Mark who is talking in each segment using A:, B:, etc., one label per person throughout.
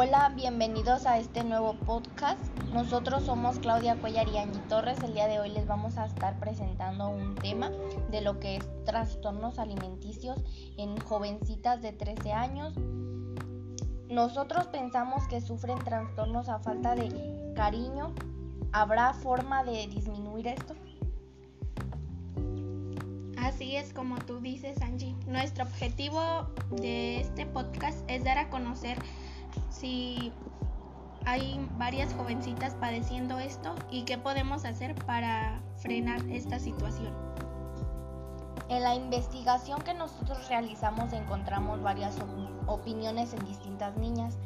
A: Hola, bienvenidos a este nuevo podcast. Nosotros somos Claudia Cuellar y Angie Torres. El día de hoy les vamos a estar presentando un tema de lo que es trastornos alimenticios en jovencitas de 13 años. Nosotros pensamos que sufren trastornos a falta de cariño. ¿Habrá forma de disminuir esto?
B: Así es como tú dices, Angie. Nuestro objetivo de este podcast es dar a conocer si hay varias jovencitas padeciendo esto y qué podemos hacer para frenar esta situación.
A: En la investigación que nosotros realizamos encontramos varias opiniones en distintas niñas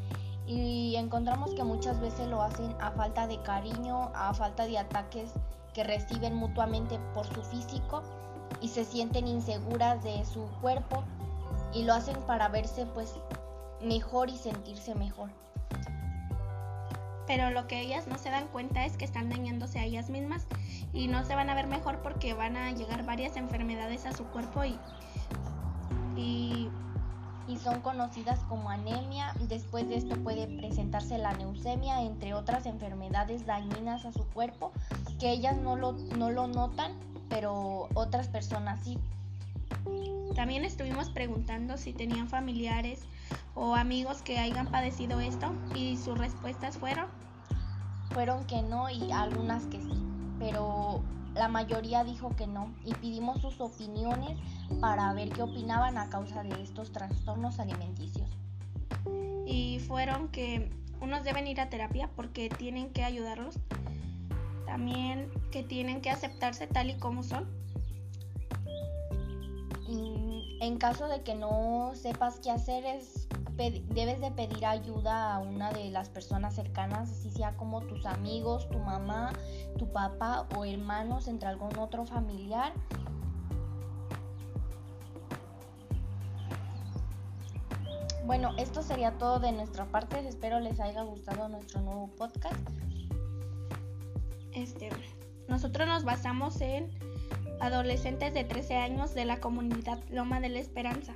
A: y encontramos que muchas veces lo hacen a falta de cariño, a falta de ataques que reciben mutuamente por su físico y se sienten inseguras de su cuerpo y lo hacen para verse pues mejor y sentirse mejor.
B: Pero lo que ellas no se dan cuenta es que están dañándose a ellas mismas y no se van a ver mejor porque van a llegar varias enfermedades a su cuerpo y,
A: y, y son conocidas como anemia. Después de esto puede presentarse la leucemia, entre otras enfermedades dañinas a su cuerpo que ellas no lo, no lo notan, pero otras personas sí.
B: También estuvimos preguntando si tenían familiares o amigos que hayan padecido esto y sus respuestas fueron
A: fueron que no y algunas que sí, pero la mayoría dijo que no y pedimos sus opiniones para ver qué opinaban a causa de estos trastornos alimenticios.
B: Y fueron que unos deben ir a terapia porque tienen que ayudarlos, también que tienen que aceptarse tal y como son
A: en caso de que no sepas qué hacer, es, debes de pedir ayuda a una de las personas cercanas, así sea como tus amigos, tu mamá, tu papá o hermanos, entre algún otro familiar. Bueno, esto sería todo de nuestra parte. Espero les haya gustado nuestro nuevo podcast.
B: Este, nosotros nos basamos en adolescentes de 13 años de la comunidad Loma de la Esperanza.